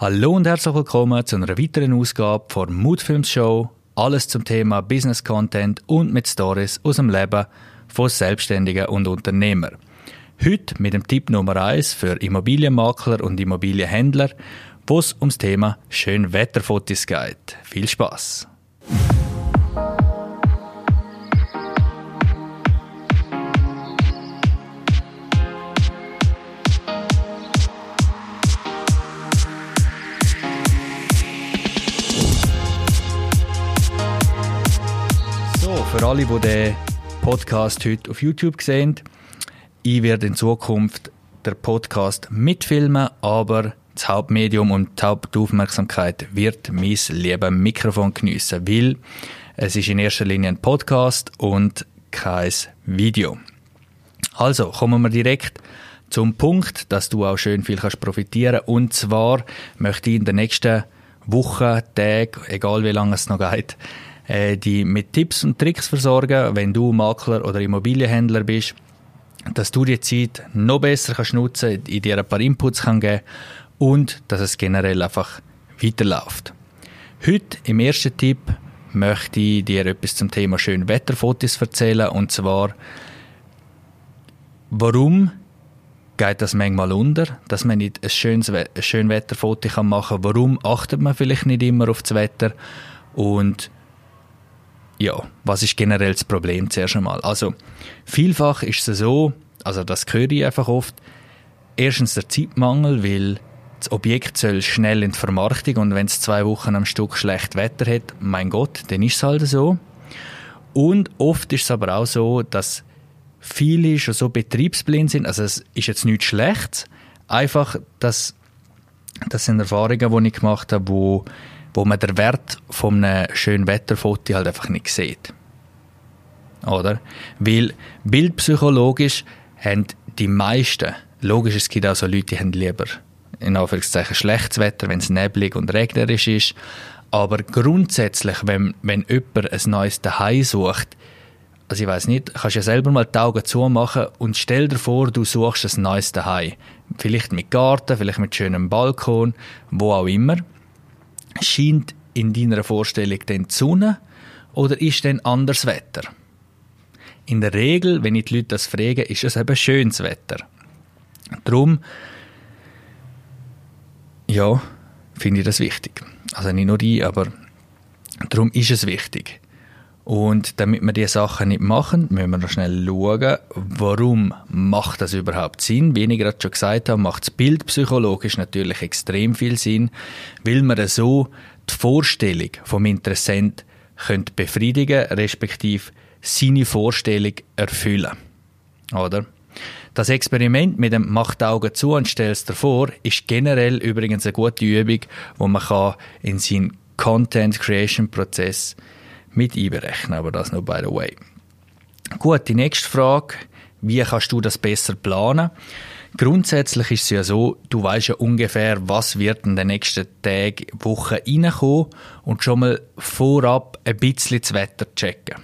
Hallo und herzlich willkommen zu einer weiteren Ausgabe von Moodfilms Show. Alles zum Thema Business Content und mit Stories aus dem Leben von Selbstständigen und Unternehmern. Heute mit dem Tipp Nummer 1 für Immobilienmakler und Immobilienhändler, wo es ums Thema Schönwetterfotos geht. Viel Spaß! Alle, die den Podcast heute auf YouTube sehen, ich werde in Zukunft den Podcast mitfilmen, aber das Hauptmedium und die Hauptaufmerksamkeit wird mein liebes Mikrofon geniessen, weil es ist in erster Linie ein Podcast und kein Video. Also kommen wir direkt zum Punkt, dass du auch schön viel kannst profitieren und zwar möchte ich in den nächsten Wochen, Tagen, egal wie lange es noch geht, äh, die mit Tipps und Tricks versorgen, wenn du Makler oder Immobilienhändler bist, dass du die Zeit noch besser kannst nutzen, in dir ein paar Inputs kann geben und dass es generell einfach weiterläuft. Heute im ersten Tipp möchte ich dir etwas zum Thema Schönwetterfotos erzählen und zwar warum geht das manchmal unter, dass man nicht ein schönes ein Schönwetterfoto machen kann. Warum achtet man vielleicht nicht immer auf das Wetter und ja, was ist generell das Problem zuerst einmal? Also, vielfach ist es so, also das höre ich einfach oft, erstens der Zeitmangel, weil das Objekt soll schnell in die Vermarktung und wenn es zwei Wochen am Stück schlecht Wetter hat, mein Gott, dann ist es halt so. Und oft ist es aber auch so, dass viele schon so betriebsblind sind, also es ist jetzt nichts Schlechtes, einfach, dass das sind Erfahrungen, die ich gemacht habe, wo wo man den Wert von einem schönen Wetterfoto halt einfach nicht sieht. Oder? Weil bildpsychologisch haben die meisten, logisch, es gibt auch so Leute, die haben lieber in Anführungszeichen schlechtes Wetter, wenn es neblig und regnerisch ist. Aber grundsätzlich, wenn, wenn jemand ein neues Daheim sucht, also ich weiß nicht, kannst ja selber mal die Augen zumachen und stell dir vor, du suchst ein neues Daheim. Vielleicht mit Garten, vielleicht mit schönem Balkon, wo auch immer scheint in deiner Vorstellung die Sonne oder ist denn anderes Wetter? In der Regel, wenn ich die Leute das frage, ist es eben schönes Wetter. Darum, ja, finde ich das wichtig. Also nicht nur ich, aber darum ist es wichtig. Und damit wir diese Sachen nicht machen, müssen wir noch schnell schauen, warum macht das überhaupt Sinn? Wie ich gerade schon gesagt habe, macht das Bild psychologisch natürlich extrem viel Sinn, weil man so die Vorstellung vom Interessent könnte befriedigen, respektive seine Vorstellung erfüllen. Oder? Das Experiment mit dem Macht Augen zu und stellst dir vor, ist generell übrigens eine gute Übung, wo man kann in seinen Content Creation Prozess mit einberechnen, aber das nur by the way. Gut, die nächste Frage, wie kannst du das besser planen? Grundsätzlich ist es ja so, du weißt ja ungefähr, was wird in den nächsten Tagen, Wochen reinkommen und schon mal vorab ein bisschen das Wetter checken.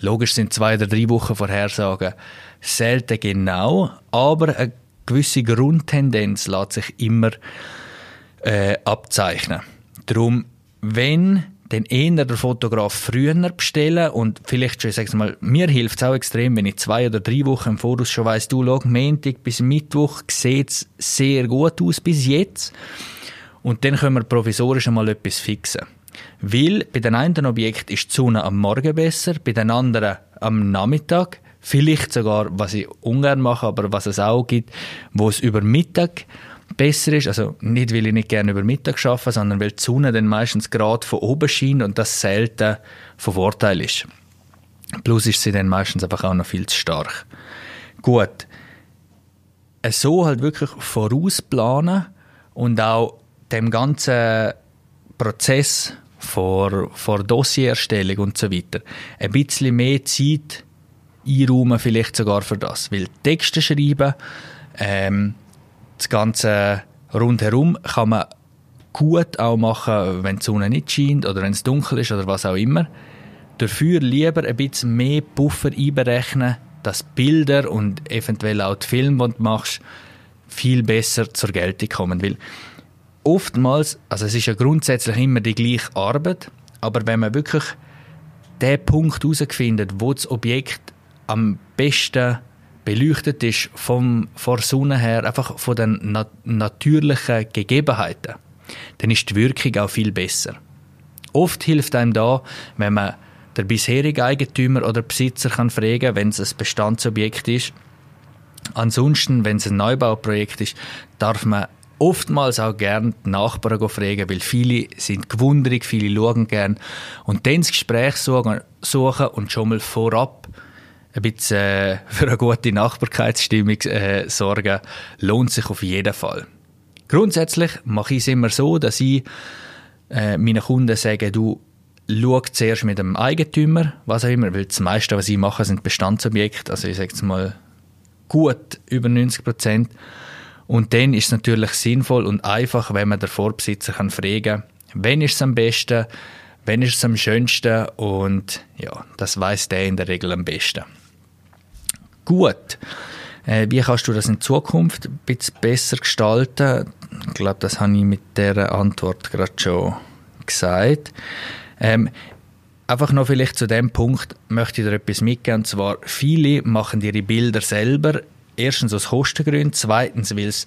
Logisch sind zwei oder drei Wochen Vorhersagen selten genau, aber eine gewisse Grundtendenz lässt sich immer äh, abzeichnen. Darum, wenn dann eher der Fotograf früher bestellen und vielleicht schon, ich sag's mal, mir hilft es auch extrem, wenn ich zwei oder drei Wochen im Voraus schon weiss, du, schau, Montag bis Mittwoch sieht's sehr gut aus bis jetzt und dann können wir provisorisch einmal etwas fixen. Weil bei den einen Objekt ist die Sonne am Morgen besser, bei den anderen am Nachmittag, vielleicht sogar, was ich ungern mache, aber was es auch gibt, wo es über Mittag besser ist. Also nicht, weil ich nicht gerne über Mittag arbeite, sondern weil die Sonne dann meistens gerade von oben scheint und das selten von Vorteil ist. Plus ist sie dann meistens einfach auch noch viel zu stark. Gut. So halt wirklich vorausplanen und auch dem ganzen Prozess vor, vor Dossiererstellung und so weiter ein bisschen mehr Zeit einräumen, vielleicht sogar für das. Weil Texte schreiben, ähm, das Ganze rundherum kann man gut auch machen, wenn die Sonne nicht scheint oder wenn es dunkel ist oder was auch immer. Dafür lieber ein bisschen mehr Puffer einberechnen, dass Bilder und eventuell auch die Filme, die du machst, viel besser zur Geltung kommen. Weil oftmals, also es ist ja grundsätzlich immer die gleiche Arbeit, aber wenn man wirklich den Punkt herausfindet, wo das Objekt am besten beleuchtet ist vom vor Sonne her, einfach von den nat natürlichen Gegebenheiten, dann ist die Wirkung auch viel besser. Oft hilft einem da, wenn man der bisherige Eigentümer oder Besitzer kann fragen, wenn es ein Bestandsobjekt ist. Ansonsten, wenn es ein Neubauprojekt ist, darf man oftmals auch gern die Nachbarn fragen, weil viele sind gewundert, viele schauen gern. Und dann das Gespräch suchen, und schon mal vorab ein bisschen äh, für eine gute Nachbarkeitsstimmung äh, sorgen, lohnt sich auf jeden Fall. Grundsätzlich mache ich es immer so, dass ich äh, meinen Kunden sage, du schau zuerst mit dem Eigentümer, was auch immer, weil das meiste, was ich mache, sind Bestandsobjekte, also ich sage jetzt mal gut über 90 Prozent. Und dann ist es natürlich sinnvoll und einfach, wenn man den Vorbesitzer kann fragen kann, wenn ist es am besten, wenn ist es am schönsten und ja, das weiß der in der Regel am besten. Gut. Äh, wie kannst du das in Zukunft ein bisschen besser gestalten? Ich glaube, das habe ich mit der Antwort gerade schon gesagt. Ähm, einfach noch vielleicht zu dem Punkt möchte ich dir etwas mitgeben. Und zwar, viele machen ihre Bilder selber. Erstens aus Kostengründen, zweitens, weil es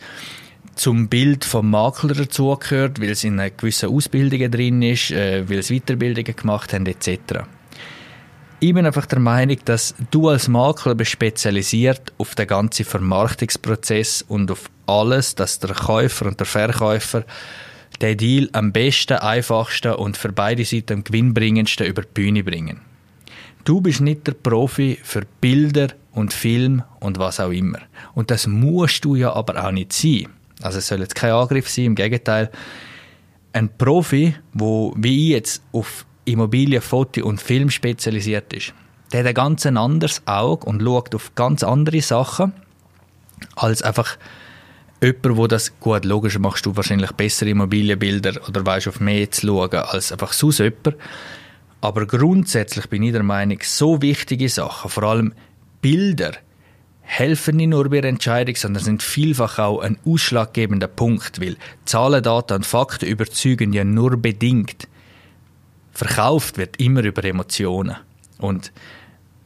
zum Bild vom Makler dazugehört, weil es in einer gewissen Ausbildung drin ist, äh, weil es Weiterbildungen gemacht haben, etc. Ich bin einfach der Meinung, dass du als Makler bist spezialisiert auf den ganzen Vermarktungsprozess und auf alles, dass der Käufer und der Verkäufer den Deal am besten, einfachsten und für beide Seiten am gewinnbringendsten über die Bühne bringen. Du bist nicht der Profi für Bilder und Film und was auch immer. Und das musst du ja aber auch nicht sein. Also es soll jetzt kein Angriff sein, im Gegenteil. Ein Profi, wo wie ich jetzt auf Immobilien, Foto und Film spezialisiert ist, der hat ein ganz anderes Auge und schaut auf ganz andere Sachen als einfach jemand, wo das gut, logisch machst du wahrscheinlich bessere Immobilienbilder oder weißt auf mehr zu schauen als einfach sonst jemand. Aber grundsätzlich bin ich der Meinung, so wichtige Sachen, vor allem Bilder, helfen nicht nur bei der Entscheidung, sondern sind vielfach auch ein ausschlaggebender Punkt, weil Zahlen, Daten und Fakten überzeugen ja nur bedingt. Verkauft wird immer über Emotionen. Und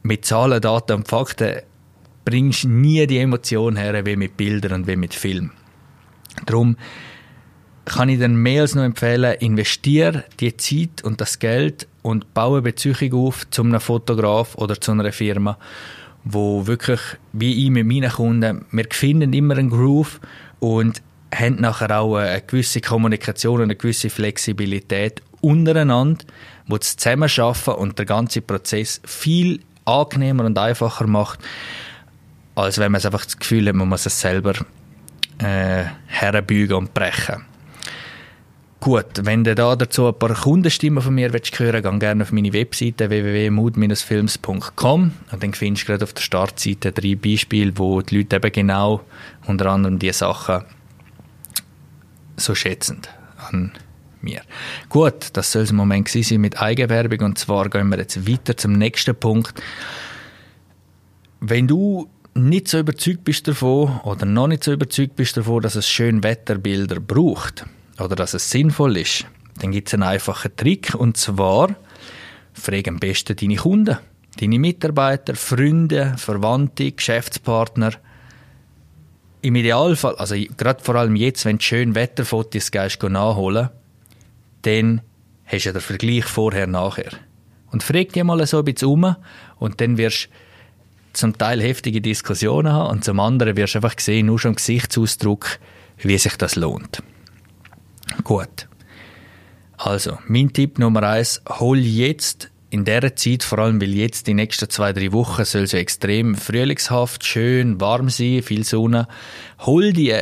mit Zahlen, Daten und Fakten bringst du nie die Emotion her wie mit Bildern und wie mit Film. Darum kann ich mehr als nur empfehlen, investiere die Zeit und das Geld und baue eine Beziehung auf zu einem Fotograf oder zu einer Firma, wo wirklich, wie ich mit meinen Kunden, wir finden immer einen Groove und haben nachher auch eine gewisse Kommunikation und eine gewisse Flexibilität untereinander, wo das Zusammenarbeiten und der ganze Prozess viel angenehmer und einfacher macht, als wenn man einfach das Gefühl hat, man muss es selber äh, herbeugen und brechen. Gut, wenn du da dazu ein paar Kundenstimmen von mir willst hören geh gerne auf meine Webseite www.mood-films.com und dann findest du gerade auf der Startseite drei Beispiele, wo die Leute eben genau unter anderem diese Sachen so schätzen an mir. Gut, das soll es im Moment sein mit Eigenwerbung und zwar gehen wir jetzt weiter zum nächsten Punkt. Wenn du nicht so überzeugt bist davon oder noch nicht so überzeugt bist davon, dass es schön Wetterbilder braucht, oder dass es sinnvoll ist, dann gibt es einen einfachen Trick und zwar frag am besten deine Kunden, deine Mitarbeiter, Freunde, Verwandte, Geschäftspartner. Im Idealfall, also gerade vor allem jetzt, wenn du schön Wetterfotos gehst, nachholen, dann hast du den Vergleich vorher-nachher. Und frag dich mal so ein bisschen um und dann wirst du zum Teil heftige Diskussionen haben und zum anderen wirst du einfach sehen, nur schon im Gesichtsausdruck, wie sich das lohnt. Gut. Also, mein Tipp Nummer eins, hol jetzt in dieser Zeit, vor allem weil jetzt die nächsten zwei, drei Wochen soll so extrem frühlingshaft, schön, warm sein, viel Sonne, hol die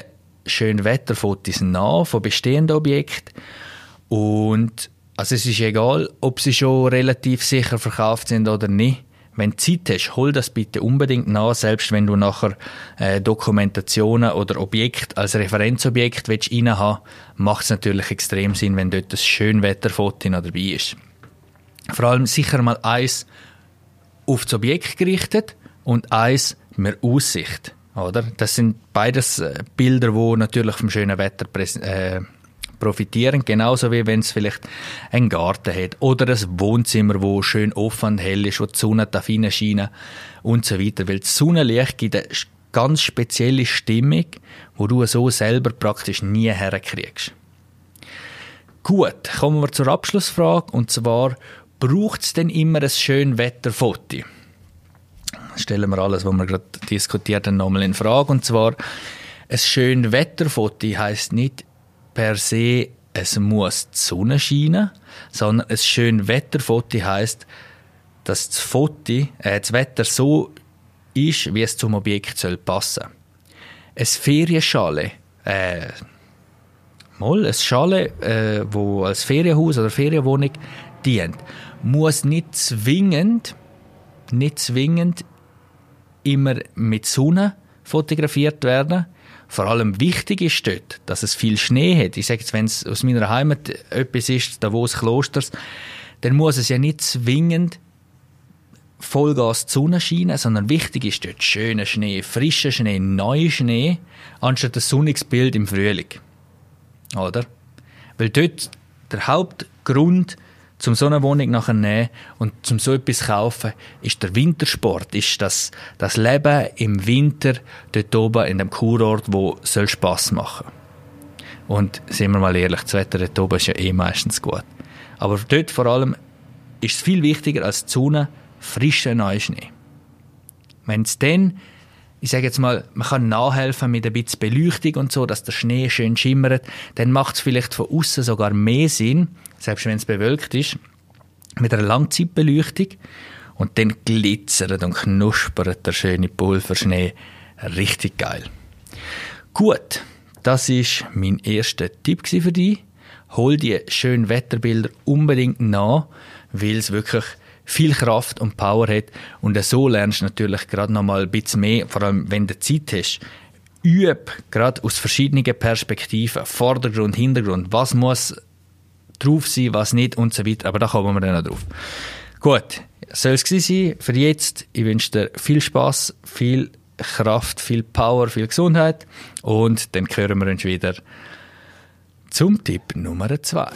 schönen Wetterfotos nach von bestehenden Objekten und also es ist egal, ob sie schon relativ sicher verkauft sind oder nicht. Wenn du Zeit hast, hol das bitte unbedingt nach, selbst wenn du nachher äh, Dokumentationen oder Objekte als Referenzobjekt willst reinhaben macht es natürlich extrem Sinn, wenn dort ein Schönwetterfoto dabei ist. Vor allem sicher mal eins auf das Objekt gerichtet und eins mit Aussicht. Oder? Das sind beides äh, Bilder, die natürlich vom schönen Wetter äh, profitieren. Genauso wie wenn es vielleicht einen Garten hat oder ein Wohnzimmer, wo schön offen und hell ist, wo die Sonne darf reinscheinen und so weiter. Weil das Sonnenlicht gibt eine ganz spezielle Stimmung, wo du so selber praktisch nie herkriegst. Gut, kommen wir zur Abschlussfrage und zwar, braucht es denn immer ein schönes Wetterfoto? Stellen wir alles, was wir gerade diskutiert haben, nochmal in Frage. Und zwar, ein schönes Wetterfoto heißt nicht per se, es muss die Sonne scheinen, sondern ein schönes Wetterfoto heißt, dass das Foto, äh, das Wetter so ist, wie es zum Objekt soll passen. Ein Ferienschale, äh, mal, ein Schale, äh, wo als Ferienhaus oder Ferienwohnung dient, muss nicht zwingend, nicht zwingend immer mit Sonne fotografiert werden. Vor allem wichtig ist dort, dass es viel Schnee hat. Ich sage jetzt, wenn es aus meiner Heimat etwas ist, Davos Klosters, dann muss es ja nicht zwingend Vollgas die Sonne scheinen, sondern wichtig ist dort schöner Schnee, frischer Schnee, neuer Schnee, anstatt ein sonniges Bild im Frühling. Oder? Weil dort der Hauptgrund zum so eine Wohnung nachher nehmen und zum so etwas kaufen, ist der Wintersport, ist das, das Leben im Winter dort oben in dem Kurort, wo soll Spaß machen. Und sind wir mal ehrlich, das Wetter dort oben ist ja eh meistens gut. Aber dort vor allem ist es viel wichtiger als die Sonne, frischer Neuschnee. Wenn es dann ich sage jetzt mal, man kann nachhelfen mit ein bisschen Beleuchtung und so, dass der Schnee schön schimmert, dann macht es vielleicht von außen sogar mehr Sinn, selbst wenn es bewölkt ist, mit einer Langzeitbeleuchtung und dann glitzert und knuspert der schöne Pulverschnee richtig geil. Gut, das ist mein erster Tipp für dich. Hol die schönen Wetterbilder unbedingt nach, weil es wirklich viel Kraft und Power hat. Und so lernst du natürlich gerade noch mal ein bisschen mehr, vor allem wenn du Zeit hast. Üb gerade aus verschiedenen Perspektiven, Vordergrund, Hintergrund, was muss drauf sein, was nicht und so weiter. Aber da kommen wir dann noch drauf. Gut, soll es sein für jetzt. Ich wünsche dir viel Spaß, viel Kraft, viel Power, viel Gesundheit und dann hören wir uns wieder zum Tipp Nummer zwei.